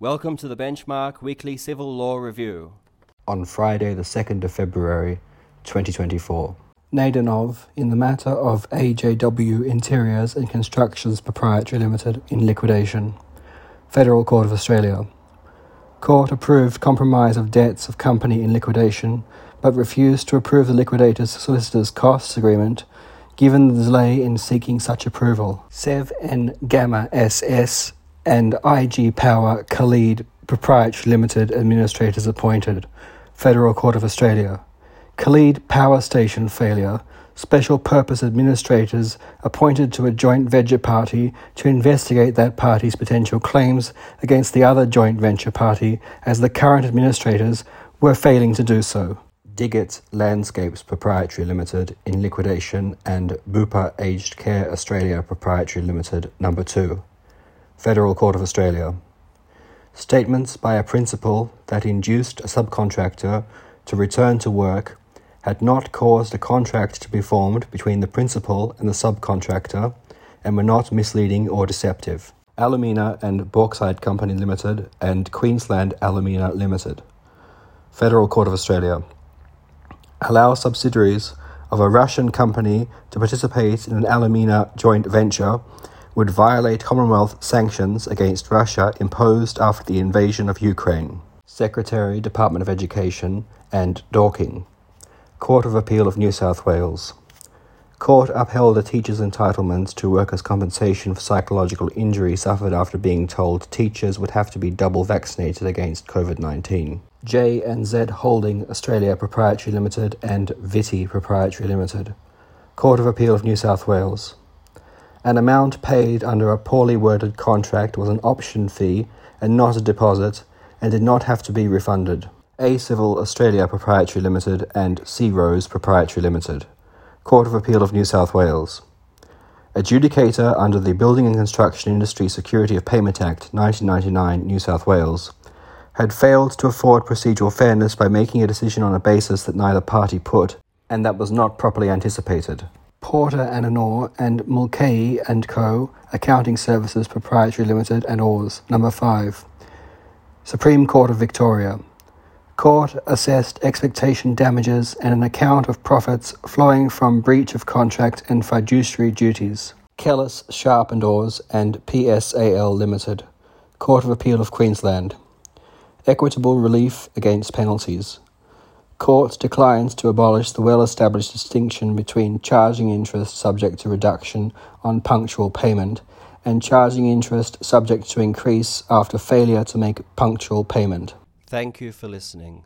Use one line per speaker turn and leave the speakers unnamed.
Welcome to the Benchmark Weekly Civil Law Review.
On Friday, the 2nd of February, 2024. Nadenov in the matter of AJW Interiors and Constructions Proprietary Limited in liquidation. Federal Court of Australia. Court approved compromise of debts of company in liquidation, but refused to approve the liquidator's solicitor's costs agreement given the delay in seeking such approval. Sev and Gamma SS and IG Power Callide Proprietary Limited administrators appointed. Federal Court of Australia. Callide Power Station failure. Special purpose administrators appointed to a joint venture party to investigate that party's potential claims against the other joint venture party as the current administrators were failing to do so. Diggett Landscapes Proprietary Limited in liquidation and Bupa Aged Care Australia Proprietary Limited number 2. Federal Court of Australia. Statements by a principal that induced a subcontractor to return to work had not caused a contract to be formed between the principal and the subcontractor and were not misleading or deceptive. Alumina and Bauxite Company Limited and Queensland Alumina Limited. Federal Court of Australia allow subsidiaries of a Russian company to participate in an alumina joint venture would violate Commonwealth sanctions against Russia imposed after the invasion of Ukraine. Secretary, Department of Education, and Dorking. Court of Appeal of New South Wales. Court upheld a teacher's entitlement to workers' compensation for psychological injury suffered after being told teachers would have to be double vaccinated against COVID 19. J and Z Holding Australia Proprietary Limited and Viti Proprietary Limited. Court of Appeal of New South Wales. An amount paid under a poorly worded contract was an option fee and not a deposit and did not have to be refunded. A Civil Australia Proprietary Limited and C Rose Proprietary Limited. Court of Appeal of New South Wales. Adjudicator under the Building and Construction Industry Security of Payment Act 1999, New South Wales had failed to afford procedural fairness by making a decision on a basis that neither party put, and that was not properly anticipated. Porter and Anor and Mulcahy and Co. Accounting Services Proprietary Limited and Oars. Number 5. Supreme Court of Victoria. Court assessed expectation damages and an account of profits flowing from breach of contract and fiduciary duties. Kellas-Sharpe and Oars and PSAL Limited. Court of Appeal of Queensland. Equitable relief against penalties. Court declines to abolish the well established distinction between charging interest subject to reduction on punctual payment and charging interest subject to increase after failure to make punctual payment.
Thank you for listening.